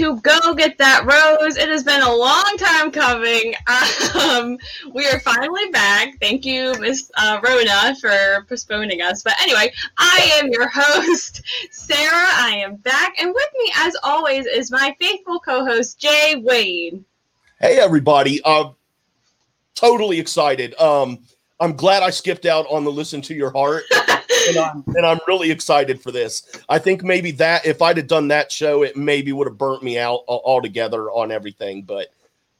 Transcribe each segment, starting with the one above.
to Go Get That Rose. It has been a long time coming. Um, we are finally back. Thank you, Miss uh, Rona, for postponing us. But anyway, I am your host, Sarah. I am back, and with me, as always, is my faithful co-host, Jay Wade. Hey, everybody! Uh, totally excited. Um, I'm glad I skipped out on the listen to your heart. and, I'm, and I'm really excited for this. I think maybe that if I'd have done that show, it maybe would have burnt me out altogether on everything. But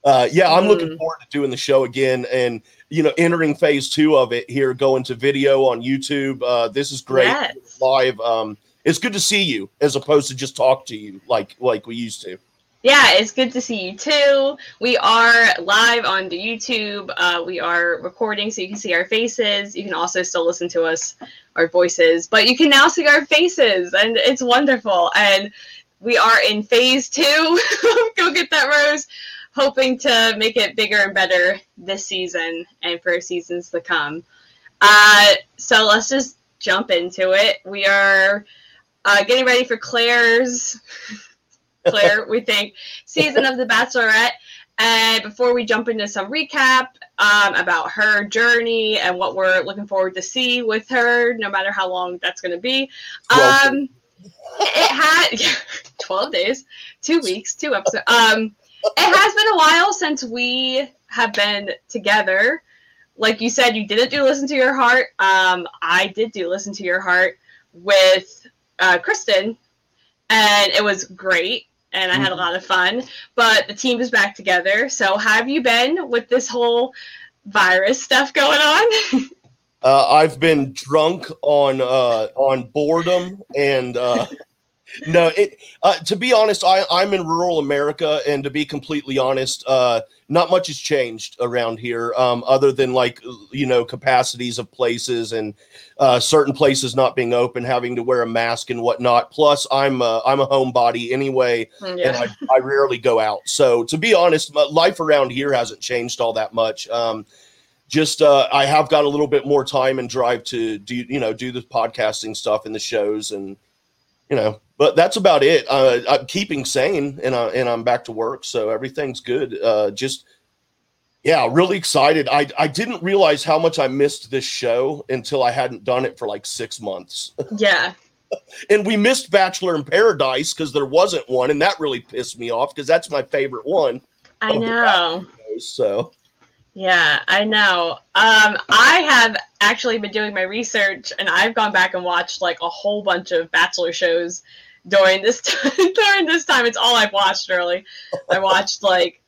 uh, yeah, I'm mm. looking forward to doing the show again and you know entering phase two of it here, going to video on YouTube. Uh, this is great yes. live. Um, it's good to see you as opposed to just talk to you like like we used to. Yeah, it's good to see you too. We are live on the YouTube. Uh, we are recording so you can see our faces. You can also still listen to us, our voices, but you can now see our faces, and it's wonderful. And we are in phase two. Go get that rose. Hoping to make it bigger and better this season and for seasons to come. Uh, so let's just jump into it. We are uh, getting ready for Clare's. Clare, we think, season of The Bachelorette. And before we jump into some recap um, about her journey and what we're looking forward to see with her, no matter how long that's going to be, um, it had 12 days, two weeks, two episodes. Um, it has been a while since we have been together. Like you said, you didn't do Listen to Your Heart. Um, I did do Listen to Your Heart with uh, Kristen, and it was great and I had a lot of fun. But the team is back together. So, have you been with this whole virus stuff going on? uh, I've been drunk on uh, on boredom and uh, no, it. Uh, to be honest, I, I'm in rural America, and to be completely honest, uh, not much has changed around here, um, other than like you know capacities of places and uh, certain places not being open, having to wear a mask and whatnot. Plus, I'm a, I'm a homebody anyway, mm, yeah. and I, I rarely go out. So, to be honest, life around here hasn't changed all that much. Um, just uh, I have got a little bit more time and drive to do you know do the podcasting stuff and the shows and you know but that's about it. Uh, I'm keeping sane, and I, and I'm back to work, so everything's good. Uh, just yeah, really excited. I I didn't realize how much I missed this show until I hadn't done it for like six months. Yeah. and we missed Bachelor in Paradise because there wasn't one, and that really pissed me off because that's my favorite one. I know. So yeah, I know. Um, I have actually been doing my research, and I've gone back and watched like a whole bunch of Bachelor shows during this time. during this time, it's all I've watched. Really, I watched like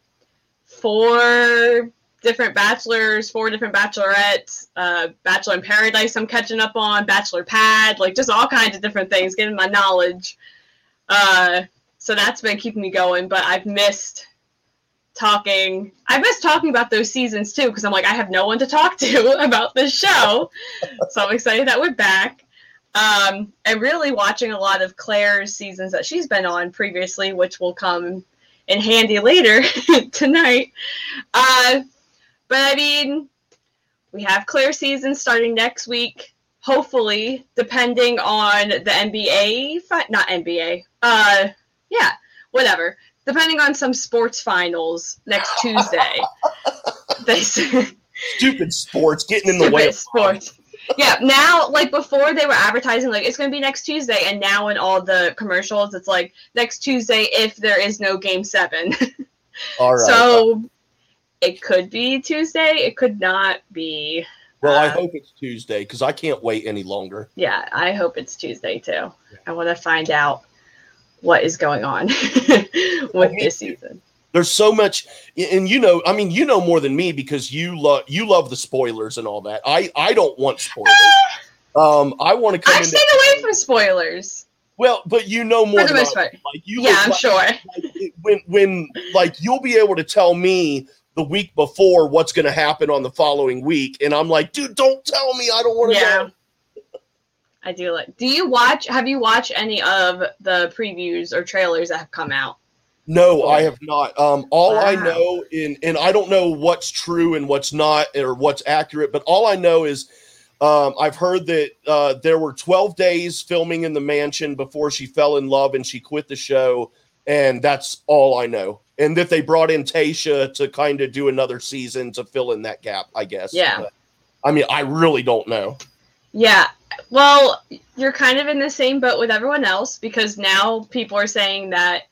four different bachelors, four different bachelorettes, uh, Bachelor in Paradise. I'm catching up on Bachelor Pad, like just all kinds of different things, getting my knowledge. Uh, so that's been keeping me going. But I've missed talking. I miss talking about those seasons too because I'm like I have no one to talk to about this show. so I'm excited that we're back. Um, and really watching a lot of Clare's seasons that she's been on previously, which will come in handy later tonight. Uh, but I mean, we have Clare season starting next week. Hopefully, depending on the NBA, not NBA. Uh, yeah, whatever. Depending on some sports finals next Tuesday. they stupid sports getting in the way of sports yeah, now like before they were advertising like it's going to be next Tuesday, and now in all the commercials it's like next Tuesday if there is no game seven. all right. So it could be Tuesday. It could not be. Well, uh, I hope it's Tuesday because I can't wait any longer. Yeah, I hope it's Tuesday too. Yeah. I want to find out what is going on with this season. There's so much and you know i mean you know more than me because you love you love the spoilers and all that. I i don't want spoilers. Um i want to come i stay away from spoilers. Well but you know more than most like you yeah i'm like, sure. like, when when like you'll be able to tell me the week before what's going to happen on the following week and i'm like dude don't tell me. I don't want to yeah. know I do like. Do you watch? Have you watched any of the previews or trailers that have come out? No, I have not. Um, all wow. I know, in and I don't know what's true and what's not, or what's accurate, but all I know is um, I've heard that uh, there were 12 days filming in the mansion before she fell in love and she quit the show. and that's all I know. And that they brought in Tayshia to kind of do another season to fill in that gap, I guess. Yeah. But, I mean, I really don't know. Yeah. Well, you're kind of in the same boat with everyone else because now people are saying that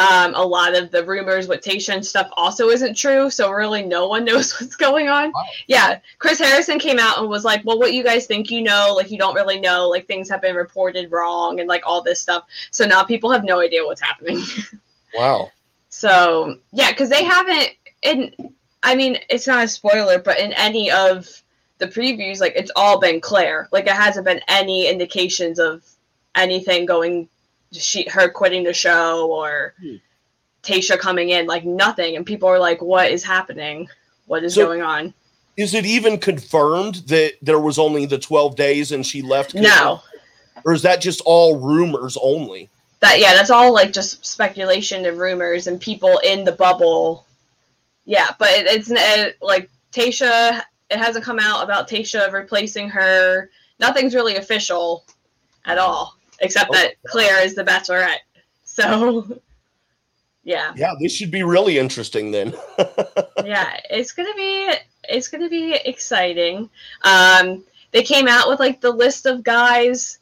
um, a lot of the rumors with Tayshia and stuff also isn't true. So really, no one knows what's going on. Wow. Yeah, Chris Harrison came out and was like, "Well, what you guys think you know? Like, you don't really know. Like, things have been reported wrong and like all this stuff. So now people have no idea what's happening. Wow. so yeah, because they haven't. In I mean, it's not a spoiler, but in any of the previews, like it's all been Clare. Like, it hasn't been any indications of anything going she her quitting the show or Hmm. Tayshia coming in, like nothing. And people are like, What is happening? What is So- going on? Is it even confirmed that there was only the 12 days and she left? No. Or is that just all rumors only? That yeah, that's all like just speculation and rumors and people in the bubble. Yeah, but it, it's uh, like Tayshia. It hasn't come out about Tayshia replacing her. Nothing's really official at all, except Oh, that Clare is the Bachelorette. So, yeah, Yeah, this should be really interesting then. yeah, it's gonna be it's gonna be exciting. Um, they came out with like the list of guys,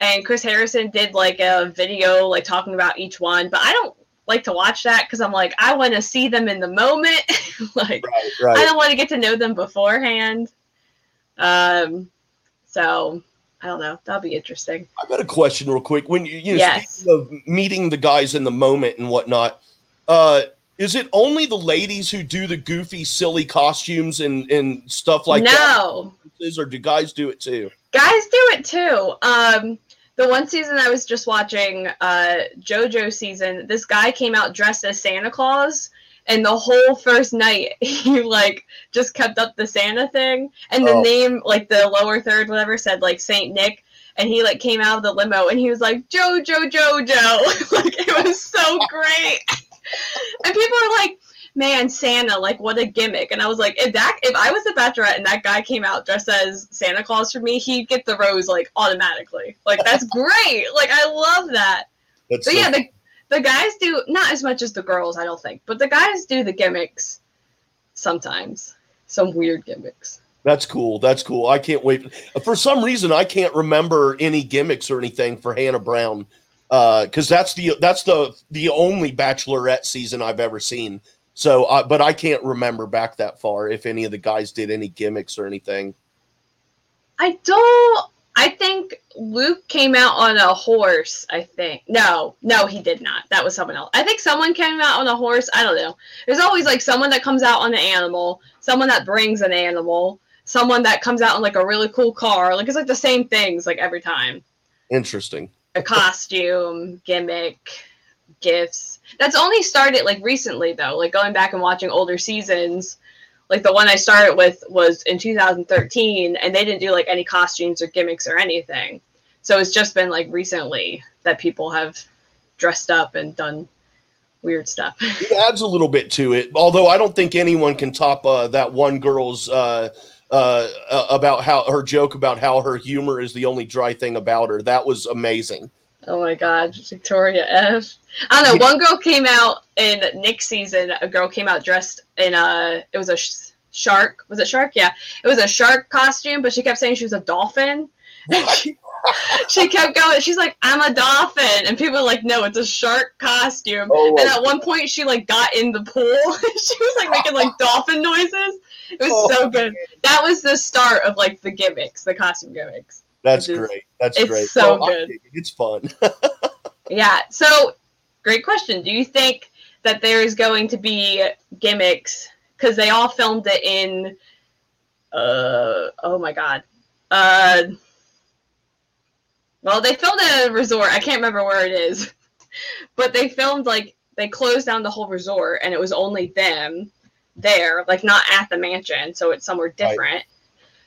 and Chris Harrison did like a video like talking about each one. But I don't like to watch that because I'm like I want to see them in the moment. like right, I don't want to get to know them beforehand. Um, so I don't know. That'll be interesting. I got a question real quick. When you, you know, Yes. speaking of meeting the guys in the moment and whatnot, uh, is it only the ladies who do the goofy, silly costumes and, and stuff like that? no, Or do guys do it too? guys do it too. Um, the one season I was just watching, uh, JoJo season, this guy came out dressed as Santa Claus, and the whole first night he like just kept up the Santa thing, and the Oh. name like the lower third whatever said like Saint Nick. And he like came out of the limo and he was like Jojo Jojo, like it was so great. and people are like, "Man, Santa, like what a gimmick!" And I was like, "If that, if I was the Bachelorette and that guy came out dressed as Santa Claus for me, he'd get the rose like automatically. Like that's great. Like I love that." That's So so- yeah, the the guys do not as much as the girls, I don't think, but the guys do the gimmicks sometimes. Some weird gimmicks. That's cool. That's cool. I can't wait. For some reason, I can't remember any gimmicks or anything for Hannah Brown uh, because that's the that's the the only Bachelorette season I've ever seen. So, uh, but I can't remember back that far if any of the guys did any gimmicks or anything. I don't. I think Luke came out on a horse. I think no, no, he did not. That was someone else. I think someone came out on a horse. I don't know. There's always like someone that comes out on an animal, someone that brings an animal, someone that comes out on like a really cool car. Like it's like the same things like every time. Interesting. A costume, gimmick, gifts. That's only started like recently though. Like going back and watching older seasons. Like the one I started with was in 2013, and they didn't do like any costumes or gimmicks or anything. So it's just been like recently that people have dressed up and done weird stuff. It adds a little bit to it, although I don't think anyone can top uh, that one girl's uh, uh, about how her joke about how her humor is the only dry thing about her. That was amazing. Oh my god, Victoria F. I don't know. One girl came out in Nick's season. A girl came out dressed in a. It was a sh- shark. Was it shark? Yeah, it was a shark costume, but she kept saying she was a dolphin. she, she kept going. She's like, "I'm a dolphin," and people are like, "No, it's a shark costume." Oh, And at one point, she like got in the pool. she was like making like dolphin noises. It was Oh. so good. That was the start of like the gimmicks, the costume gimmicks. That's is- great. That's it's great. so I good. it. It's fun. Yeah. So, great question. Do you think that there is going to be gimmicks because they all filmed it in? Uh oh my god. Uh. Well, they filmed it at a resort. I can't remember where it is, but they filmed like they closed down the whole resort, and it was only them there, like not at the mansion, so it's somewhere different.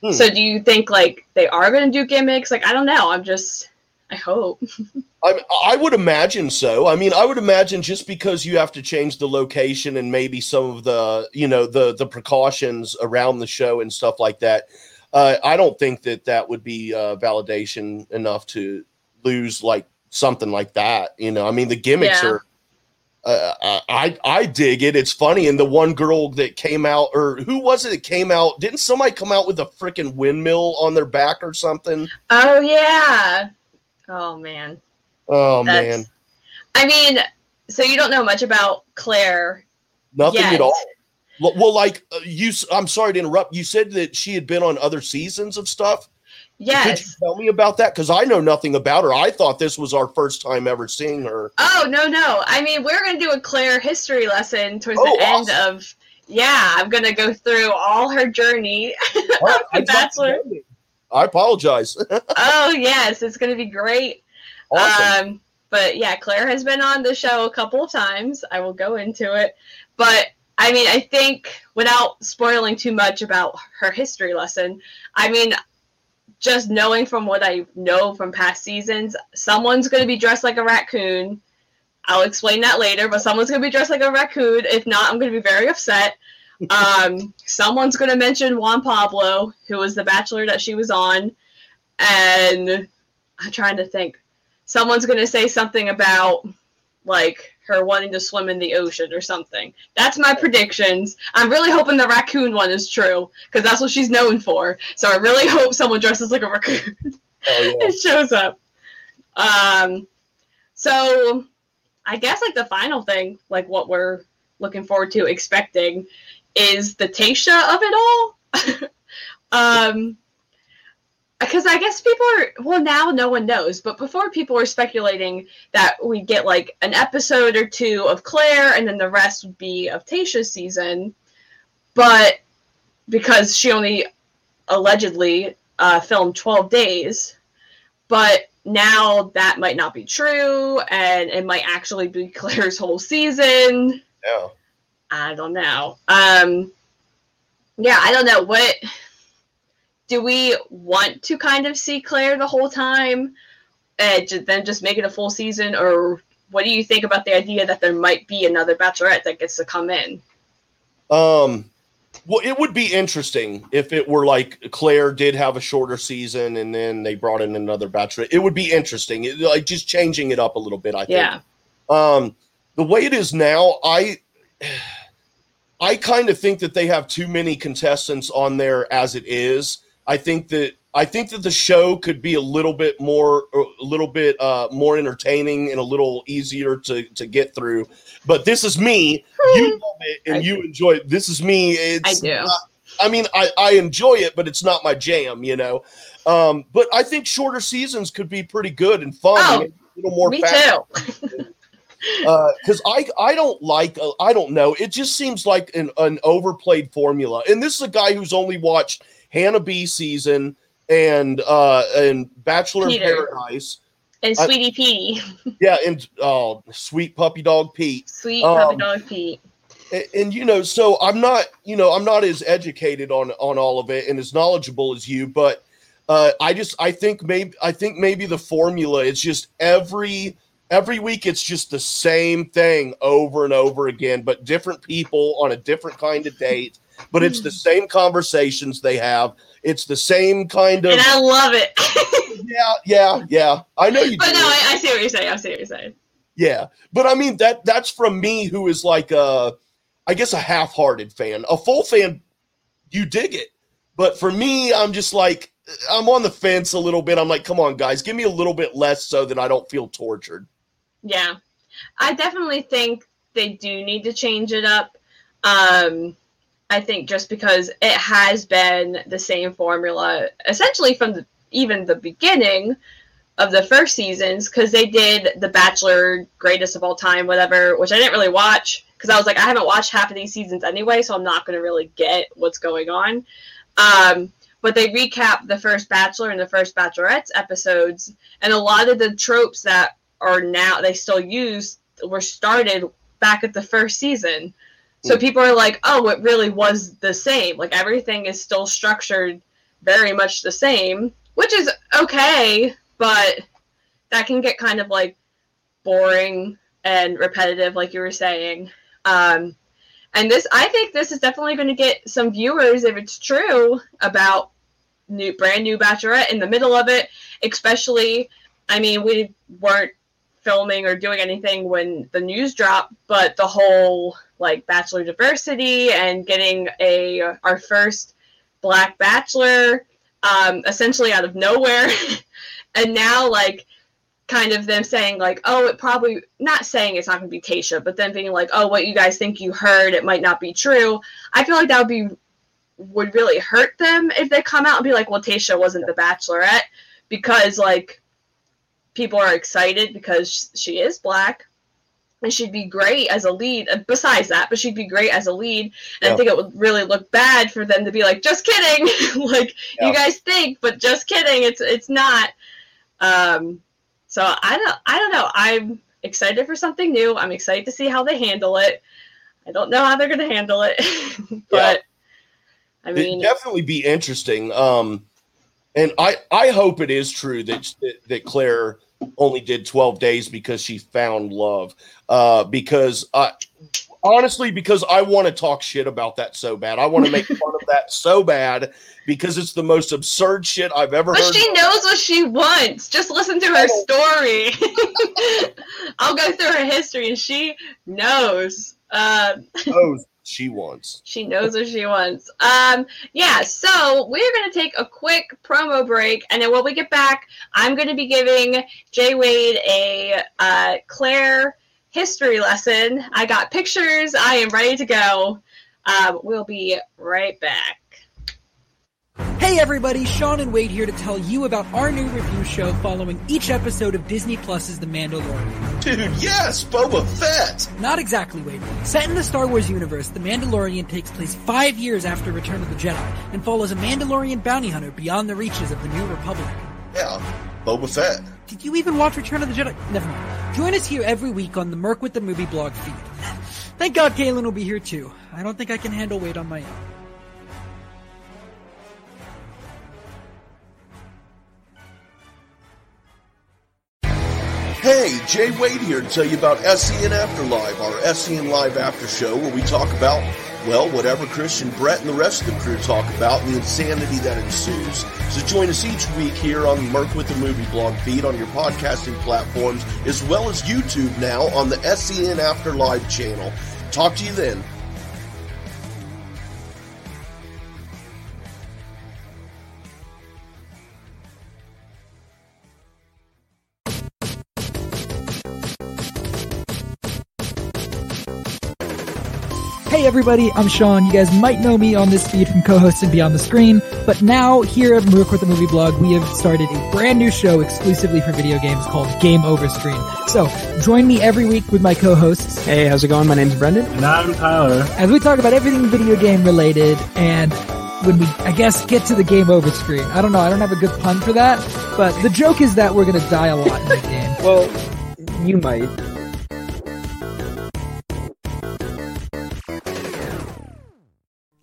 Hmm. So, do you think like they are going to do gimmicks? Like, I don't know. I'm just. I hope. I, I would imagine so. I mean, I would imagine just because you have to change the location and maybe some of the, you know, the the precautions around the show and stuff like that. Uh, I don't think that that would be uh, validation enough to lose like something like that. You know, I mean, the gimmicks Yeah. are uh, I I dig it. It's funny. And the one girl that came out, or who was it that came out? Didn't somebody come out with a freaking windmill on their back or something? Oh yeah. Oh man. Oh That's- man, I mean, so you don't know much about Clare. nothing yet. at all. Well, well, like uh, you, I'm sorry to interrupt. You said that she had been on other seasons of stuff. Could you Yes. tell me about that? Because I know nothing about her. I thought this was our first time ever seeing her. Oh no no. I mean, we're gonna do a Clare history lesson towards Oh, the awesome. end of. Yeah, I'm gonna go through all her journey. Right, The I'd love to Bachelor. I apologize. oh yes, it's gonna be great. awesome. Um, but yeah, Clare has been on the show a couple of times. I will go into it. But I mean, I think without spoiling too much about her history lesson, I mean, just knowing from what I know from past seasons, someone's going to be dressed like a raccoon. I'll explain that later, but someone's going to be dressed like a raccoon. If not, I'm going to be very upset. Um, someone's going to mention Juan Pablo, who was the bachelor that she was on. And I'm trying to think someone's going to say something about like her wanting to swim in the ocean or something. That's my predictions. I'm really hoping the raccoon one is true because that's what she's known for. So I really hope someone dresses like a raccoon Oh, yeah. and shows up. Um, so I guess like the final thing, like what we're looking forward to, expecting, is the Tayshia of it all. um, because I guess people are well now no one knows, but before people were speculating that we get like an episode or two of Clare and then the rest would be of Tayshia's season, but because she only allegedly uh, filmed 12 days, but now that might not be true and it might actually be Clare's whole season. Yeah. I don't know. Um, yeah, I don't know. What do we want to kind of see Clare the whole time, and then just make it a full season, or what do you think about the idea that there might be another Bachelorette that gets to come in? Um, well, it would be interesting if it were like Clare did have a shorter season and then they brought in another bachelor. It would be interesting, it, like just changing it up a little bit. I think. Yeah, Um, the way it is now, I, I kind of think that they have too many contestants on there as it is. I think that I think that the show could be a little bit more, a little bit uh, more entertaining and a little easier to to get through. But this is me. You love it and I you enjoy it. This is me. It's I do. not- I mean, I, I enjoy it, but it's not my jam, you know. Um, but I think shorter seasons could be pretty good and fun. Oh, and a little more Me too. because I I don't like uh, I don't know it just seems like an, an overplayed formula and this is a guy who's only watched Hannah B season and uh and Bachelor in Paradise. And I- Sweetie Petey, yeah and oh sweet puppy dog Pete. Sweet puppy Um, dog Pete. and, and you know so I'm not you know I'm not as educated on on all of it and as knowledgeable as you but uh I just I think maybe I think maybe the formula is just every every week it's just the same thing over and over again but different people on a different kind of date but it's the same conversations they have. It's the same kind of And I love it. yeah yeah yeah. I know you but do. no, I, I see what you're saying. I see what you're saying. yeah. But i mean that that's from me who is like a i guess a half-hearted fan. A full fan you dig it. But for me i'm just like i'm on the fence a little bit. I'm like come on guys give me a little bit less so that i don't feel tortured. Yeah, I definitely think they do need to change it up. Um, I think just because it has been the same formula essentially from the, even the beginning of the first seasons, because they did The Bachelor, Greatest of All Time, whatever, which I didn't really watch because I was like, I haven't watched half of these seasons anyway, so I'm not going to really get what's going on. Um, but they recap the first Bachelor and the first Bachelorette's episodes, and a lot of the tropes that are now they still use were started back at the first season. So people are like, oh, it really was the same. Like everything is still structured very much the same, which is okay, but that can get kind of like boring and repetitive, like you were saying. Um, and this, I think, this is definitely going to get some viewers if it's true about new, brand new Bachelorette in the middle of it. Especially, I mean, we weren't filming or doing anything when the news dropped, but the whole like bachelor diversity and getting a our first black bachelor um, essentially out of nowhere, and now like kind of them saying like, oh, it probably not saying it's not going to be Tayshia, but then being like, oh, what you guys think you heard, it might not be true. I feel like that would be would really hurt them if they come out and be like, well, Tayshia wasn't the Bachelorette because like people are excited because she is black and she'd be great as a lead. Uh, besides that, but she'd be great as a lead. And yeah. I think it would really look bad for them to be like, just kidding, like yeah. you guys think, but just kidding. It's it's not. Um, so I don't I don't know. I'm excited for something new. I'm excited to see how they handle it. I don't know how they're going to handle it, but yeah. I mean, It'd definitely be interesting. Um, and I I hope it is true that that Clare only did 12 days because she found love. Uh, because I honestly, because I want to talk shit about that so bad. I want to make fun of that so bad because it's the most absurd shit I've ever but heard. she knows what she wants. Just listen to her story. I'll go through her history and she knows. Uh, knows she wants. She knows what she wants. Um, yeah, so we're gonna take a quick promo break, and then when we get back, I'm gonna be giving Jay Wade a uh, Clare history lesson. I got pictures. I am ready to go. Um, we'll be right back. Hey everybody, Sean and Wade here to tell you about our new review show following each episode of Disney Plus's The Mandalorian. Dude, yes, Boba Fett! Not exactly, Wade. Set in the Star Wars universe, The Mandalorian takes place five years after Return of the Jedi and follows a Mandalorian bounty hunter beyond the reaches of the New Republic. Yeah, Boba Fett. Did you even watch Return of the Jedi? Never mind. Join us here every week on the Merc with the Movie blog feed. Thank God Kaylin will be here too. I don't think I can handle Wade on my own. Hey, Jay Wade here to tell you about SEN Afterlive, our SEN Live After Show, where we talk about, well, whatever Christian Brett and the rest of the crew talk about and the insanity that ensues. So join us each week here on the Merc with the Movie blog feed on your podcasting platforms, as well as YouTube now on the SEN Afterlive channel. Talk to you then. Everybody, I'm Sean. You guys might know me on this feed from co-hosting Beyond the Screen, but now here at Merc with the Movie Blog, we have started a brand new show exclusively for video games called Game Over Screen. So join me every week with my co-hosts. Hey, how's it going? My name's Brendan. And I'm Tyler. As we talk about everything video game related and when we, I guess, get to the game over screen. I don't know. I don't have a good pun for that, but the joke is that we're going to die a lot in the game. well, you might.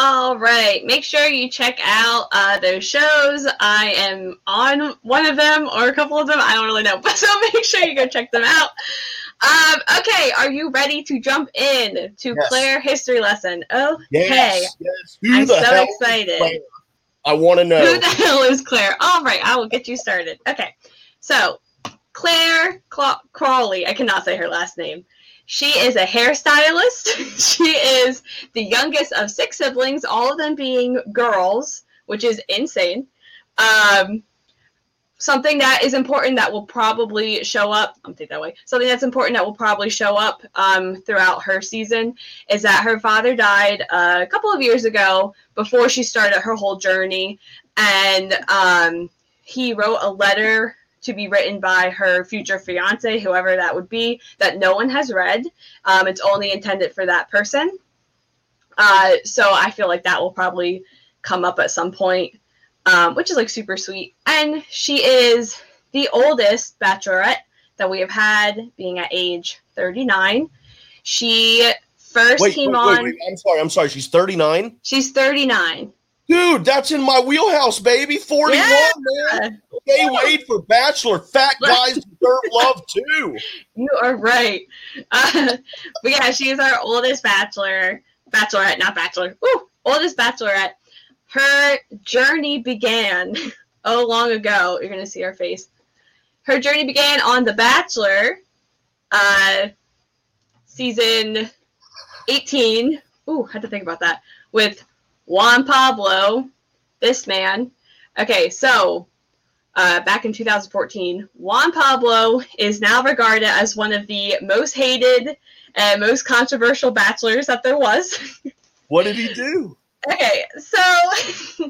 All right. Make sure you check out uh, those shows. I am on one of them or a couple of them. I don't really know. But so make sure you go check them out. Um, okay. Are you ready to jump in to yes. Clare history lesson? Okay. Yes, yes. I'm so excited. I want to know. Who the hell is Clare? All right. I will get you started. Okay. So, Clare Crawley. I cannot say her last name. She is a hairstylist. she is the youngest of six siblings, all of them being girls, which is insane. Um, something that is important that will probably show up. I'm take that way. Something that's important that will probably show up um, throughout her season is that her father died a couple of years ago before she started her whole journey, and um, he wrote a letter to be written by her future fiance, whoever that would be, that no one has read. Um, it's only intended for that person. Uh, so I feel like that will probably come up at some point, um, which is like super sweet. And she is the oldest bachelorette that we have had, being at age 39. She first Wait, came wait, on. wait, wait, I'm sorry. I'm sorry. She's 39. She's 39. Dude, that's in my wheelhouse, baby. 41, Yeah. man. Stay Wade for Bachelor. Fat guys deserve love too. You are right. Uh, but yeah, she is our oldest bachelor, bachelorette, not bachelor. Woo, oldest bachelorette. Her journey began oh long ago. You're gonna see her face. Her journey began on The Bachelor, uh, season 18. Ooh, had to think about that with Juan Pablo, this man. Okay, so uh, back in 2014, Juan Pablo is now regarded as one of the most hated and most controversial bachelors that there was. What did he do? okay, so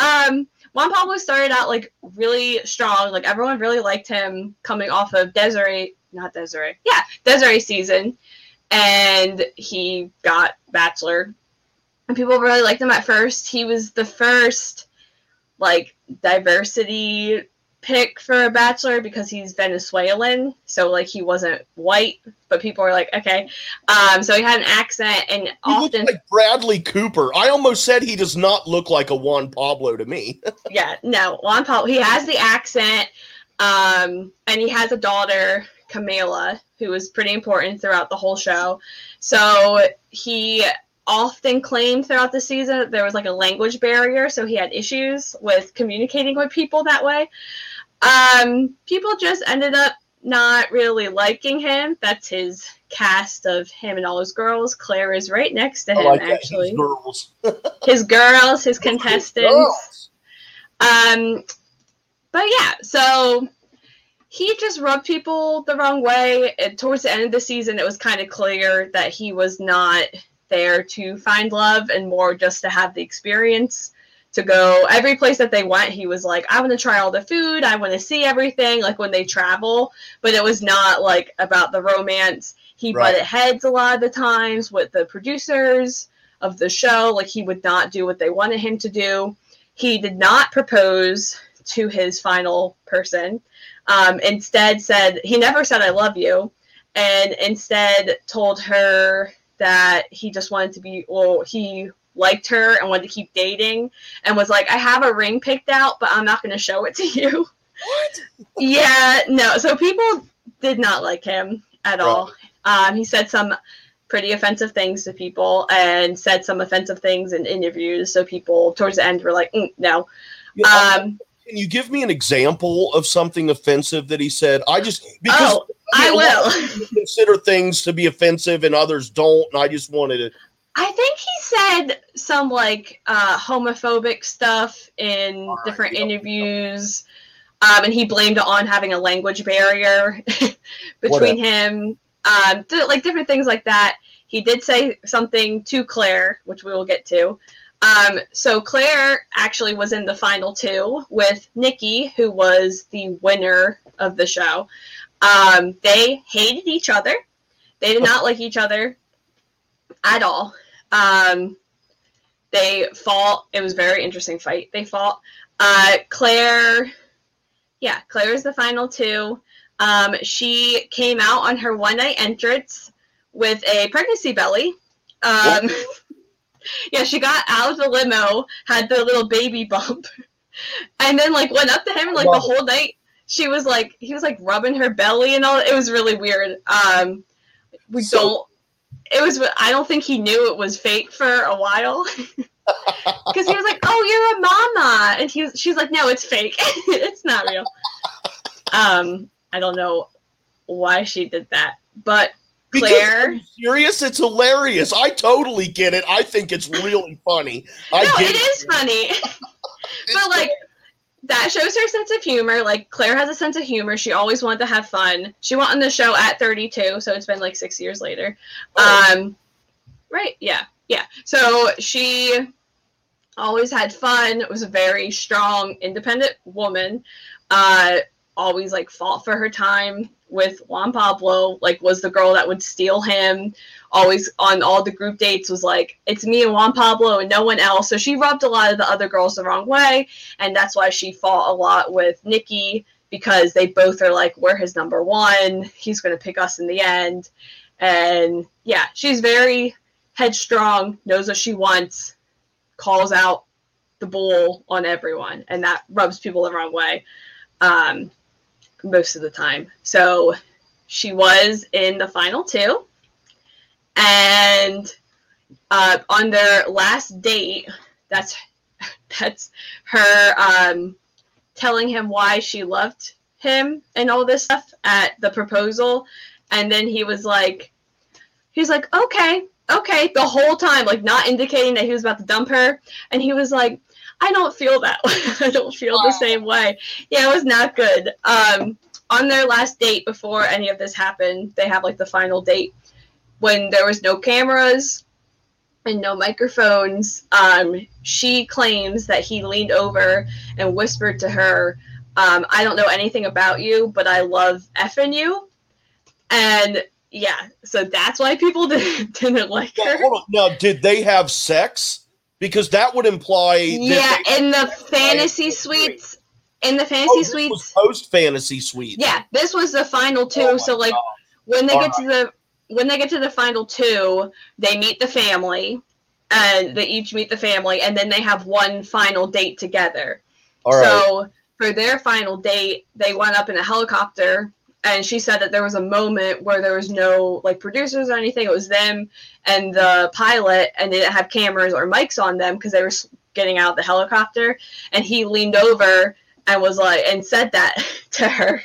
um, Juan Pablo started out like really strong. Like everyone really liked him coming off of Desiree, not Desiree, yeah, Desiree season, and he got Bachelor, and people really liked him at first. He was the first like diversity pick for a bachelor because he's Venezuelan, so like he wasn't white, but people were like, okay. Um, so he had an accent, and He often, like Bradley Cooper. I almost said he does not look like a Juan Pablo to me. yeah, no, Juan Pablo. he has the accent, um, and he has a daughter, Camila, who is pretty important throughout the whole show. So he often claimed throughout the season that there was like a language barrier, so he had issues with communicating with people that way. Um, people just ended up not really liking him. That's his cast of him and all his girls. Clare is right next to him, like actually. These girls. His girls, his contestants. Girls. Um, but yeah, so he just rubbed people the wrong way. And towards the end of the season, it was kind of clear that he was not there to find love and more just to have the experience. To go every place that they went, he was like, I want to try all the food. I want to see everything, like when they travel. But it was not like about the romance. He Right. butted heads a lot of the times with the producers of the show. Like he would not do what they wanted him to do. He did not propose to his final person. Um, instead, said he never said "I love you," and instead told her that he just wanted to be. Well, he liked her and wanted to keep dating, and was like, "I have a ring picked out, but I'm not going to show it to you." What? yeah, no. So people did not like him at all. Um, he said some pretty offensive things to people and said some offensive things in interviews. So people towards the end were like, mm, no. Yeah, Um, Can you give me an example of something offensive that he said? I just because oh, I will. consider things to be offensive and others don't, and I just wanted to. I think he said some like uh, homophobic stuff in Alright, different yeah. interviews, um, and he blamed it on having a language barrier between him, um, th- like different things like that. He did say something to Clare, which we will get to. Um, so Clare actually was in the final two with Nikki, who was the winner of the show. Um, they hated each other. They did not like each other at all. Um, they fought. It was a very interesting fight. They fought. Uh, Clare, yeah, Clare is the final two. Um, she came out on her one night entrance with a pregnancy belly. Um, yeah, she got out of the limo, had the little baby bump, and then like went up to him and like the whole night she was like he was like rubbing her belly and all. It was really weird. Um, we So- don't. It was. I don't think he knew it was fake for a while. Because he was like, "Oh, you're a mama," and he was, she's like, "No, it's fake. it's not real." Um, I don't know why she did that, but Because Clare, I'm serious, it's hilarious. I totally get it. I think it's really funny. I no, get it is funny. but like that shows her sense of humor. Like Clare has a sense of humor. She always wanted to have fun. She went on the show at 32, so it's been like six years later. Oh. Um, right? Yeah, yeah. So she always had fun. Was a very strong, independent woman. Uh, always like fought for her time. with Juan Pablo, like was the girl that would steal him, always on all the group dates was like, it's me and Juan Pablo and no one else. So she rubbed a lot of the other girls the wrong way. And that's why she fought a lot with Nikki because they both are like, we're his number one. He's going to pick us in the end. And yeah, she's very headstrong, knows what she wants, calls out the bull on everyone. And that rubs people the wrong way. Um, most of the time. So she was in the final two. And uh, on their last date, that's that's her um, telling him why she loved him and all this stuff at the proposal. And then he was like, he's like, okay, okay, the whole time, like not indicating that he was about to dump her. And he was like, I don't feel that I don't feel the same way. Yeah, it was not good. Um, on their last date before any of this happened, they have like the final date when there was no cameras and no microphones. Um, she claims that he leaned over and whispered to her, um, "I don't know anything about you, but I love effing you." And yeah, so that's why people didn't, didn't like her. Now, now, did they have sex? Because that would imply. Yeah, in the fantasy suites. In the oh, fantasy oh, suites. Post fantasy suite. Yeah, this was the final two. Oh so like God. when they All get right. to the when they get to the final two, they meet the family, and they each meet the family, and then they have one final date together. All right. So for their final date, they went up in a helicopter and she said that there was a moment where there was no like producers or anything. It was them and the pilot, and they didn't have cameras or mics on them because they were getting out of the helicopter. And he leaned over and was like, and said that to her.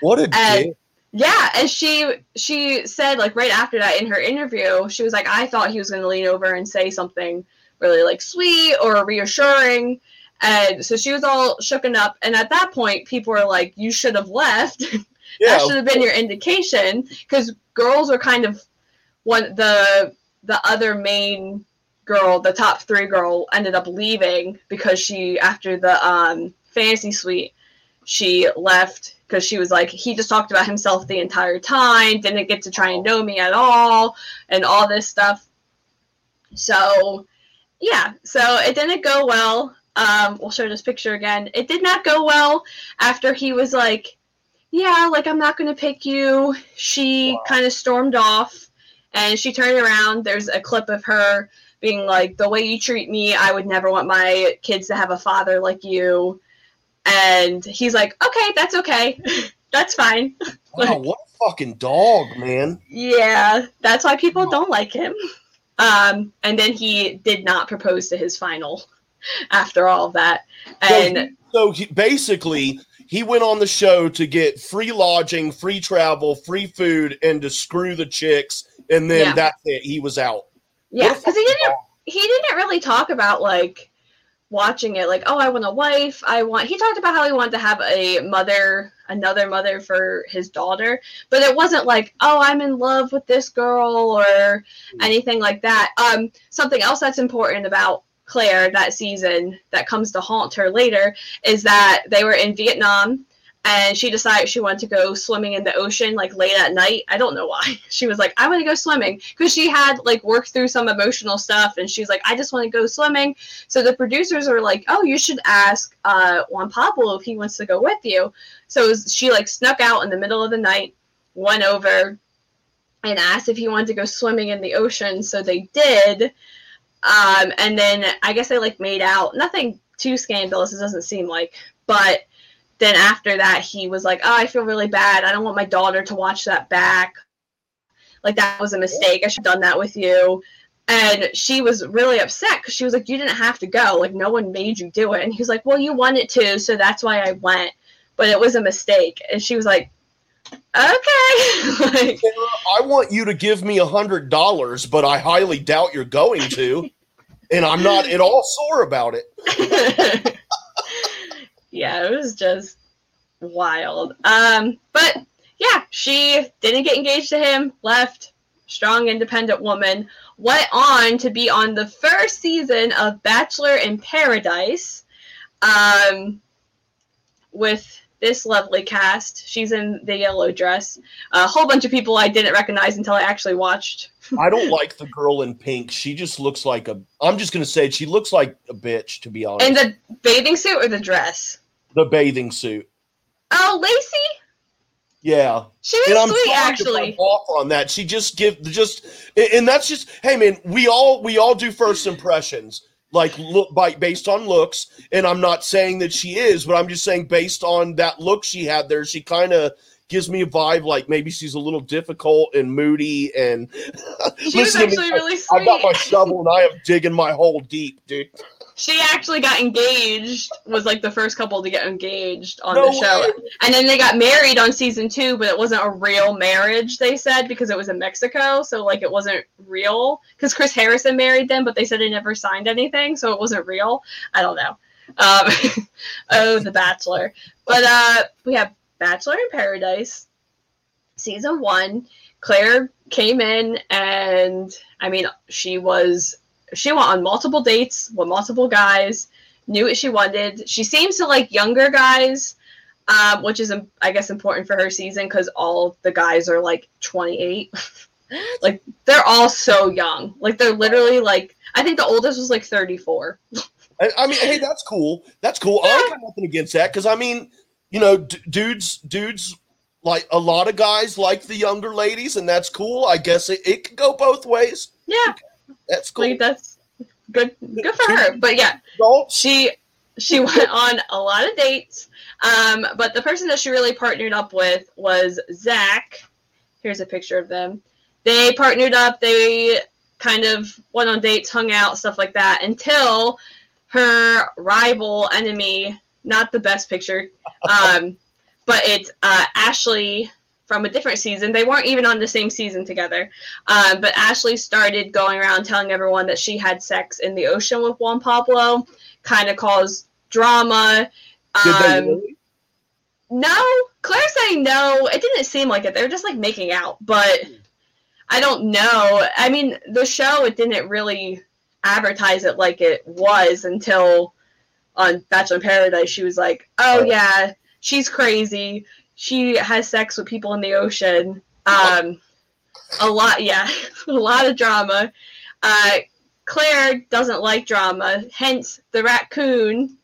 What a and, dick. Yeah, and she she said like right after that in her interview, she was like, I thought he was going to lean over and say something really like sweet or reassuring. And so she was all shooken up. And at that point, people were like, You should have left. Yeah, that should have been your indication because girls are kind of one the the other main girl, the top three girl, ended up leaving because she after the um, fantasy suite she left because she was like he just talked about himself the entire time didn't get to try and know me at all and all this stuff. So yeah so it didn't go well. Um we'll show this picture again. It did not go well after he was like yeah, like I'm not going to pick you. She wow. kind of stormed off and she turned around. There's a clip of her being like, the way you treat me, I would never want my kids to have a father like you. And he's like, okay, that's okay. that's fine. Wow, what a fucking dog, man. Yeah, that's why people don't like him. Um, and then he did not propose to his final after all of that. And so, he, so he, basically, he went on the show to get free lodging, free travel, free food, and to screw the chicks, and then yeah. that's it. He was out. Yeah, because he didn't. He didn't really talk about like watching it. Like, oh, I want a wife. I want. He talked about how he wanted to have a mother, another mother for his daughter, but it wasn't like, oh, I'm in love with this girl or mm. anything like that. Um, something else that's important about Clare that season that comes to haunt her later is that they were in Vietnam and she decided she wanted to go swimming in the ocean like late at night. I don't know why. She was like, I want to go swimming because she had like worked through some emotional stuff and she's like, I just want to go swimming. So the producers are like, Oh, you should ask uh, Juan Pablo if he wants to go with you. So she like snuck out in the middle of the night, went over and asked if he wanted to go swimming in the ocean. So they did. Um, and then I guess they like made out. Nothing too scandalous, it doesn't seem like. But then after that, he was like, "Oh, I feel really bad. I don't want my daughter to watch that back. Like that was a mistake. I should have done that with you." And she was really upset because she was like, "You didn't have to go. Like no one made you do it." And he was like, "Well, you wanted to, so that's why I went." But it was a mistake. And she was like, okay. like, I want you to give me a hundred dollars, but I highly doubt you're going to. and I'm not at all sore about it. yeah, it was just wild. Um, but yeah, she didn't get engaged to him, left, strong, independent woman, went on to be on the first season of Bachelor in Paradise um, with this lovely cast. She's in the yellow dress. A whole bunch of people I didn't recognize until I actually watched. I don't like the girl in pink. She just looks like a. I'm just gonna say she looks like a bitch. To be honest, In the bathing suit or the dress? the bathing suit. Oh, Lacy. Yeah, She was and I'm sweet, actually. Off on that. She just give just, and that's just. Hey, man, we all we all do first impressions, like look by based on looks. And I'm not saying that she is, but I'm just saying based on that look she had there, she kind of gives me a vibe like maybe she's a little difficult and moody. And She was to me, actually I- really I got my shovel and I am digging my hole deep, dude. She actually got engaged. Was like the first couple to get engaged on No the show, way. and then they got married on season two. But it wasn't a real marriage. They said because it was in Mexico, so like it wasn't real. Because Chris Harrison married them, but they said they never signed anything, so it wasn't real. I don't know. Um, oh, The Bachelor. But uh, we have Bachelor in Paradise, season one. Clare came in, and I mean, she was she went on multiple dates with multiple guys, knew what she wanted. She seems to like younger guys, um, which is um, I guess important for her season because all the guys are like 28. like they're all so young. Like they're literally like I think the oldest was like 34. I, I mean, hey, that's cool. That's cool. I got nothing against that because I mean, you know, d- dudes, dudes, like a lot of guys like the younger ladies, and that's cool. I guess it, it could go both ways. Yeah, That's cool. like that's good good for her. But yeah, she she went on a lot of dates um, but the person that she really partnered up with was zach here's a picture of them they partnered up they kind of went on dates hung out stuff like that until her rival enemy not the best picture um, but it's uh, ashley from a different season they weren't even on the same season together um, but ashley started going around telling everyone that she had sex in the ocean with juan pablo kind of caused drama. Um, really? no, Clare saying no. It didn't seem like it. They were just like making out, but I don't know. I mean, the show it didn't really advertise it like it was until on Bachelor in Paradise. She was like, "Oh Oh. yeah, she's crazy. She has sex with people in the ocean." Um, a lot, yeah, a lot of drama. Uh, Clare doesn't like drama, hence the raccoon.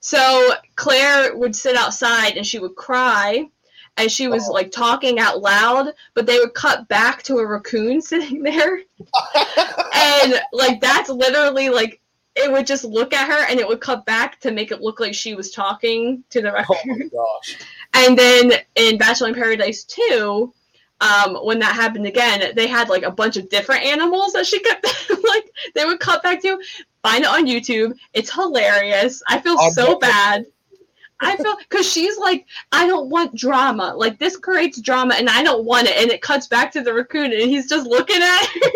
So Clare would sit outside and she would cry and she was Oh. like talking out loud, but they would cut back to a raccoon sitting there. and like that's literally like it would just look at her and it would cut back to make it look like she was talking to the raccoon. oh my gosh! And then in Bachelor in Paradise 2, um, when that happened again, they had like a bunch of different animals that she kept like they would cut back to. Find it on YouTube. It's hilarious. I feel I'm so bad. I feel because she's like, I don't want drama. Like this creates drama, and I don't want it. And it cuts back to the raccoon, and he's just looking at her.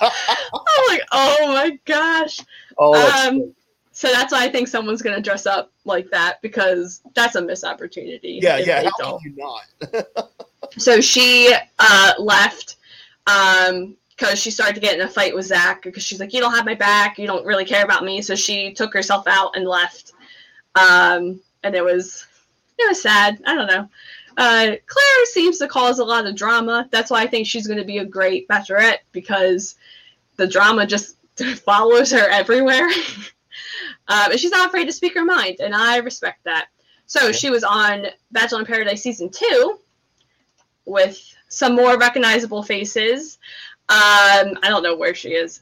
I'm like, oh my gosh. Oh, Um, so that's why I think someone's gonna dress up like that because that's a missed opportunity. yeah, yeah. How don't. can you not? So she uh, left um, because she started to get in a fight with Zach because she's like, "You don't have my back. You don't really care about me." So she took herself out and left. Um, and it was it was sad. I don't know. Uh, Clare seems to cause a lot of drama. That's why I think she's going to be a great bachelorette because the drama just follows her everywhere. um, and she's not afraid to speak her mind, and I respect that. So she was on Bachelor in Paradise season two with some more recognizable faces. Um, I don't know where she is.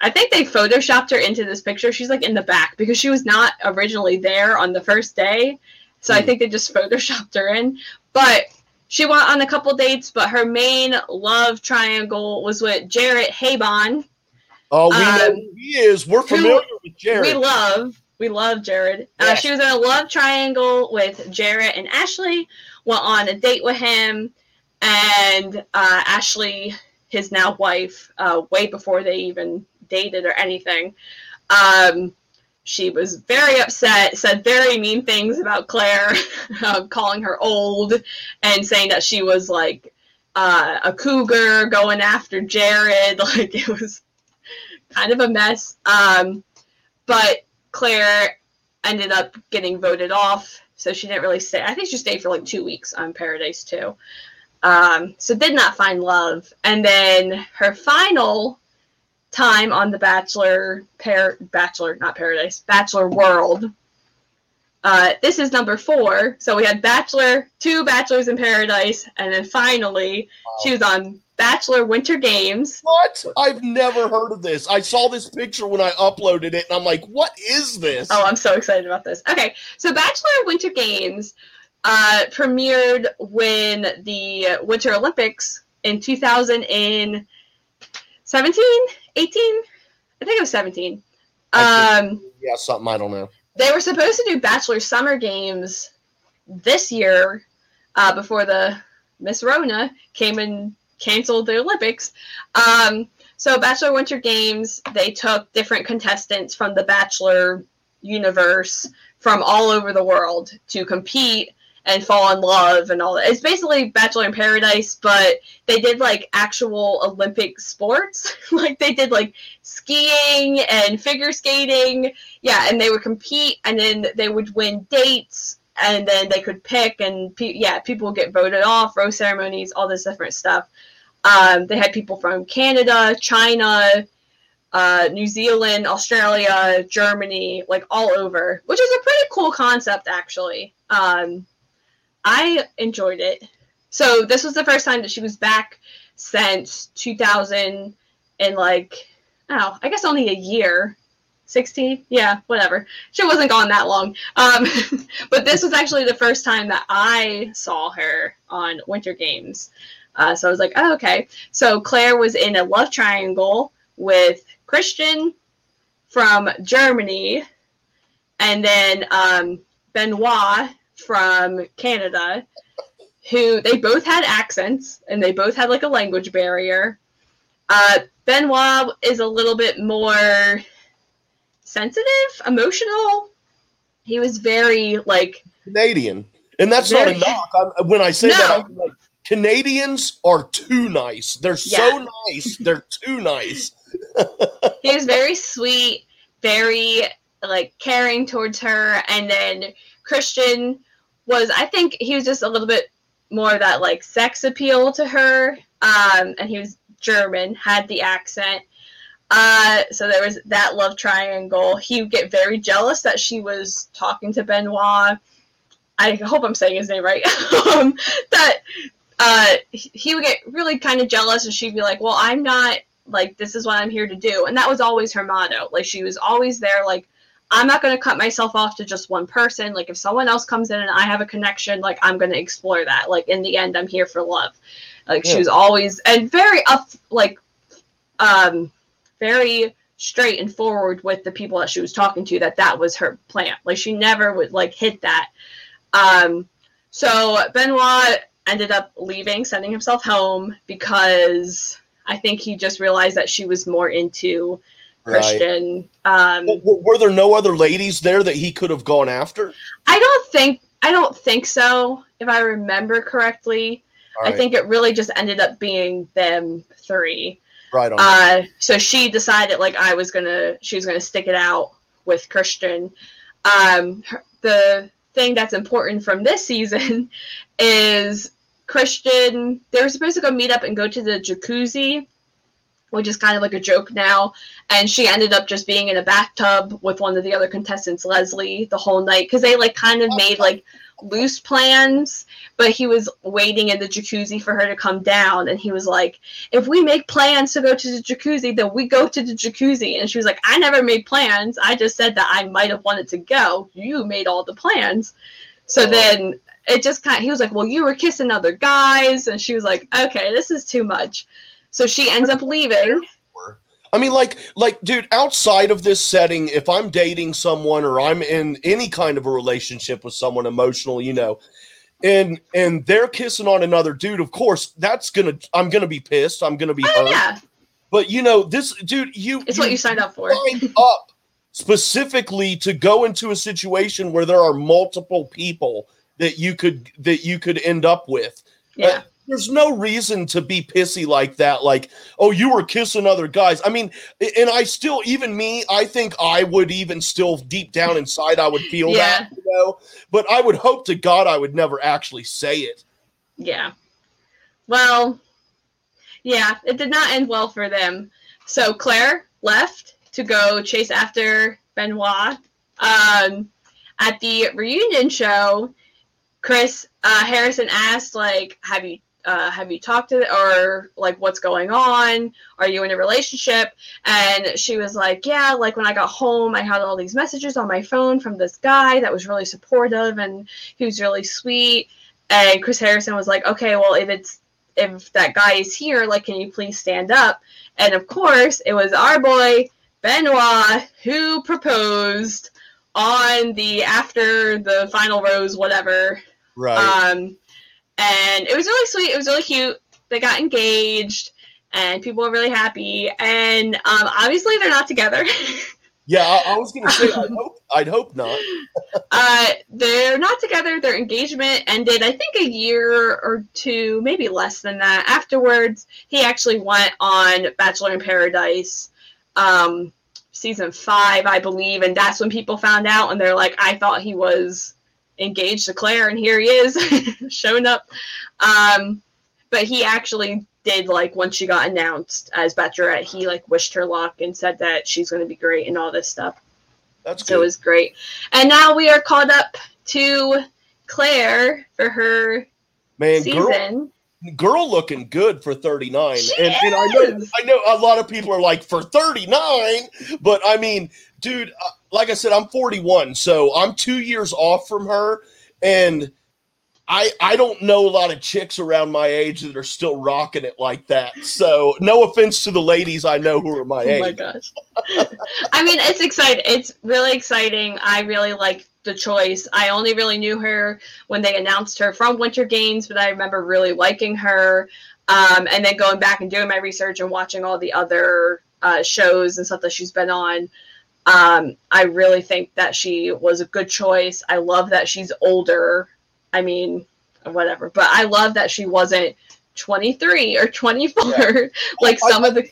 I think they photoshopped her into this picture. She's like in the back because she was not originally there on the first day. So I Hmm. think they just photoshopped her in. But she went on a couple dates, but her main love triangle was with Jared Haibon. Oh, we know Um, who he is. We're familiar with Jared. We love, we love Jared. Uh, she was in a love triangle with Jared and Ashley. Went on a date with him, and uh, Ashley, his now wife, uh, way before they even dated or anything. Um, she was very upset, said very mean things about Clare, uh, calling her old, and saying that she was like uh, a cougar going after Jared. Like it was kind of a mess. Um, but Clare ended up getting voted off. so she didn't really stay. I think she stayed for like two weeks on Paradise too. Um, so did not find love, and then her final time on the Bachelor, Par- Bachelor, not Paradise, Bachelor World. Uh, this is number four. So we had Bachelor, two Bachelors in Paradise, and then finally she was on Bachelor Winter Games. What? I've never heard of this. I saw this picture when I uploaded it, and I'm like, "What is this?" Oh, I'm so excited about this. Okay, so Bachelor Winter Games uh, premiered when the Winter Olympics in 2017, 18. I think it was 17. I Um, yeah, something I don't know. They were supposed to do Bachelor Summer Games this year uh, before the Miss Rona came and canceled the Olympics. Um, so Bachelor Winter Games, they took different contestants from the Bachelor universe from all over the world to compete and fall in love and all that. It's basically Bachelor in Paradise, but they did like actual Olympic sports. like they did like skiing and figure skating. Yeah, and they would compete and then they would win dates and then they could pick and pe- yeah, people get voted off, rose ceremonies, all this different stuff. Um, they had people from Canada, China, uh, New Zealand, Australia, Germany, like all over, which is a pretty cool concept actually. Um, I enjoyed it. So this was the first time that she was back since 2000 and like oh, I guess only a year. 16 yeah whatever. She wasn't gone that long. Um, but this was actually the first time that i saw her on winter games. Uh, so i was like oh okay. So clare was in a love triangle with christian from germany and then um, benoit from canada who they both had accents and they both had like a language barrier uh, benoit is a little bit more sensitive, emotional. He was very like Canadian, and that's Very- not a knock. I'm, when I say No. that, I'm like, Canadians are too nice. They're so nice. They're too nice. he was very sweet, very like caring towards her, and then Christian was I think he was just a little bit more of that like sex appeal to her. Um, and he was German, had the accent. Uh, so there was that love triangle. He would get very jealous that she was talking to Benoit. I hope I'm saying his name right. um, that uh, he would get really kind of jealous, and she'd be like, "Well, I'm not like this is what I'm here to do," and that was always her motto. Like she was always there, like. I'm not going to cut myself off to just one person. Like if someone else comes in and I have a connection, like I'm going to explore that. Like in the end, I'm here for love. Like she was always and very up, like, um, very straight and forward with the people that she was talking to. That that was her plan. Like she never would like hit that. Um, so Benoit ended up leaving, sending himself home because I think he just realized that she was more into Right. Christian. Um, W- Were there no other ladies there that he could have gone after? I don't think I don't think so. If I remember correctly, All I think it really just ended up being them three. right on. Uh, so she decided like I was gonna, she was gonna stick it out with Christian. Um, her- the thing that's important from this season is Christian. They were supposed to go meet up and go to the jacuzzi, which is kind of like a joke now. And she ended up just being in a bathtub with one of the other contestants, Leslie, the whole night because they like kind of made like loose plans but he was waiting in the jacuzzi for her to come down. And he was like if we make plans to go to the jacuzzi then we go to the jacuzzi. And she was like i never made plans. I just said that i might have wanted to go. You made all the plans. So Oh. then it just kind of he was like well you were kissing other guys. And she was like okay this is too much so she ends up leaving I mean, like, like, dude, outside of this setting, if I'm dating someone or I'm in any kind of a relationship with someone emotional, you know, and and they're kissing on another dude, of course, that's gonna I'm gonna be pissed. I'm gonna be oh hurt. yeah But you know, this dude, you it's what you signed up for signed up specifically to go into a situation where there are multiple people that you could that you could end up with. yeah there's no reason to be pissy like that. Like, oh, you were kissing other guys. I mean, and I still, even me, I think I would even still deep down inside, I would feel Yeah. that, you know. But I would hope to God I would never actually say it. Yeah. Well, yeah, it did not end well for them. So Clare left to go chase after Benoit. Um, at the reunion show, Chris uh, Harrison asked, like, "Have you uh, have you talked to or like what's going on? Are you in a relationship?" And she was like, "Yeah, like when I got home, I had all these messages on my phone from this guy that was really supportive and he was really sweet." And Chris Harrison was like, "Okay, well, if it's if that guy is here, like, can you please stand up?" And of course, it was our boy Benoit who proposed on the after the final rose, whatever. Right. Um, and it was really sweet. It was really cute. They got engaged, and people were really happy. And um, obviously, they're not together. yeah, I, I was gonna say I'd hope I'd hope not. uh, they're not together. Their engagement ended, I think, a year or two, maybe less than that. Afterwards, he actually went on Bachelor in Paradise, um, season five, I believe, and that's when people found out, and they're like, "I thought he was engaged to Clare, and here he is, showing up." Um, but he actually did like once she got announced as Bachelorette, he like wished her luck and said that she's going to be great and all this stuff. That's So it was great. And now we are caught up to Clare for her Man, girl, season. girl looking good for 39 She and, and i know i know a lot of people are like for 39 but i mean dude uh, like i said i'm 41 so i'm two years off from her and i i don't know a lot of chicks around my age that are still rocking it like that so no offense to the ladies i know who are my age. Oh my gosh. I mean, it's exciting. It's really exciting. I really like the choice. I only really knew her when they announced her from Winter Games, but I remember really liking her. Um, and then going back and doing my research and watching all the other uh, shows and stuff that she's been on. Um, I really think that she was a good choice. I love that she's older. I mean, whatever, but I love that she wasn't 23 or 24 like I- some of the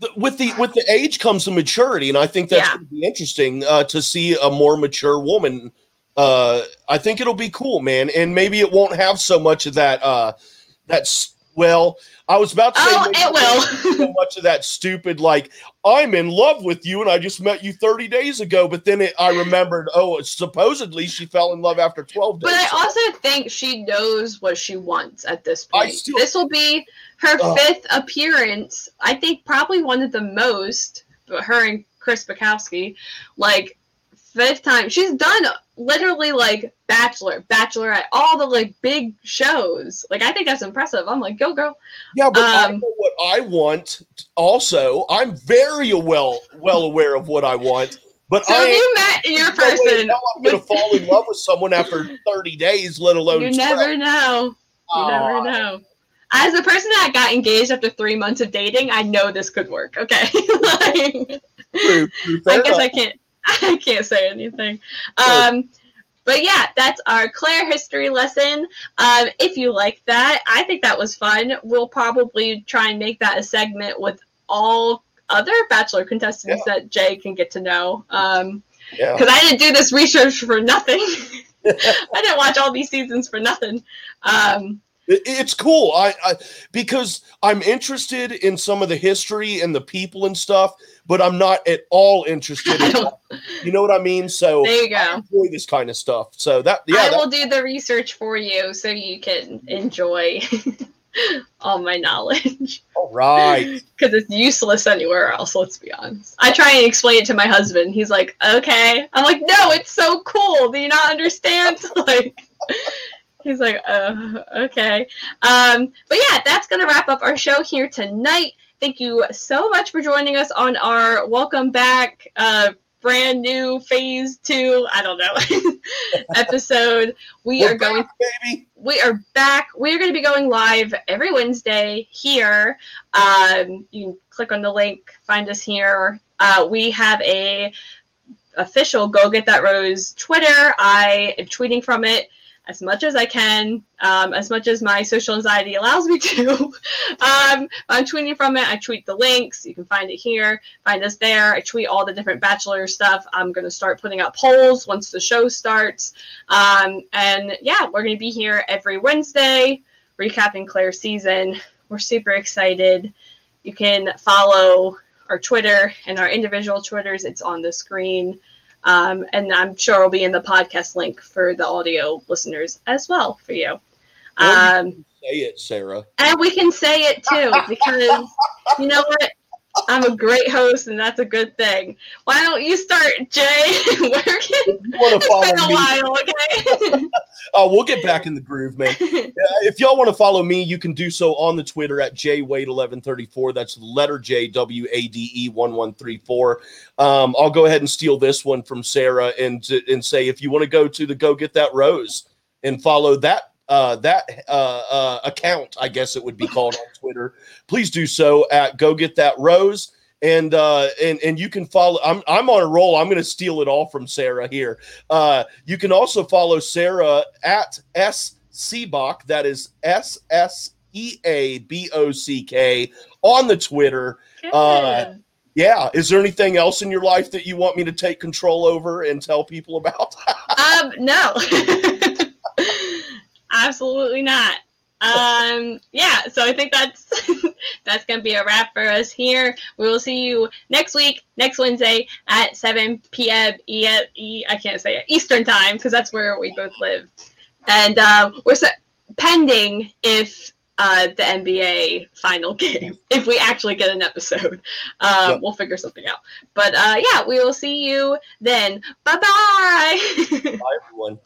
The- with the with the age comes the maturity and i think that's Yeah. going to be interesting uh, to see a more mature woman uh, i think it'll be cool man and maybe it won't have so much of that uh, that's well i was about to say Oh, it will. so much of that stupid like i'm in love with you and i just met you 30 days ago but then it, i remembered oh supposedly she fell in love after 12 days But I also think she knows what she wants at this point. still- this will be her Oh. fifth appearance. I think probably one of the most. But her and Chris Bukowski, like fifth time. She's done literally like Bachelor, Bachelorette, all the like big shows. Like I think that's impressive. I'm like, go girl. Yeah, but I Um, know what I want. Also, I'm very well well aware of what I want. But So I you met your no person, I'm going to fall in love with someone after 30 days, let alone. you 12. never know. You never know. As a person that got engaged after three months of dating, I know this could work. Okay, like, True, true, I guess I can't. I can't say anything. Um, but yeah, that's our Clare history lesson. Um, if you like that, I think that was fun. We'll probably try and make that a segment with all other Bachelor contestants that Jay can get to know. Um, Yeah. because I didn't do this research for nothing. I didn't watch all these seasons for nothing. Um, it's cool. I, I because I'm interested in some of the history and the people and stuff, but I'm not at all interested. In You know what I mean? So there you I go. enjoy this kind of stuff. So that yeah, I that- will do the research for you so you can enjoy all my knowledge. all right. Because it's useless anywhere else, let's be honest. I try and explain it to my husband. He's like, okay. I'm like, no, it's so cool. Do you not understand? like, he's like, uh, okay. Um, but yeah, that's going to wrap up our show here tonight. Thank you so much for joining us on our welcome back, uh, brand new phase two, I don't know, episode. We We're are going back, baby. we are back. We are going to be going live every Wednesday here. Um, you can click on the link, find us here. Uh, we have a official Go Get That Rose Twitter. I am tweeting from it as much as I can, um, as much as my social anxiety allows me to. um, I'm tweeting from it. I tweet the links. You can find it here, find us there. I tweet all the different Bachelor stuff. I'm going to start putting out polls once the show starts. Um, and yeah, we're going to be here every Wednesday recapping Clare's season. We're super excited. You can follow our Twitter and our individual Twitters. It's on the screen. Um, and I'm sure it'll be in the podcast link for the audio listeners as well for you. Um, say it, Sarah. And we can say it too because you know what? I'm a great host, and that's a good thing. Why don't you start, Jay? Working. It's been a me, while, okay? uh, we'll get back in the groove, man. if y'all want to follow me, you can do so on the Twitter at jwade1134. That's letter J W A D E one one three four. Um, I'll go ahead and steal this one from Sarah and and say if you want to go to the Go Get That Rose and follow that uh, that uh, uh, account, I guess it would be called on Twitter, please do so at Go Get That Rose. And uh, and and you can follow. I'm I'm on a roll. I'm going to steal it all from Sarah here. Uh, you can also follow Sarah at S Seabock. That is S S E A B O C K on the Twitter. Uh, yeah. Is there anything else in your life that you want me to take control over and tell people about? um, no. Absolutely not. Um, yeah, so I think that's that's gonna be a wrap for us here. We will see you next week, next Wednesday at 7 p.m. E- e- I can't say it Eastern time because that's where we both live, and uh, we're so- pending if uh, the NBA final game. If we actually get an episode, uh, yep. we'll figure something out. But uh, yeah, we will see you then. Bye-bye. Bye everyone.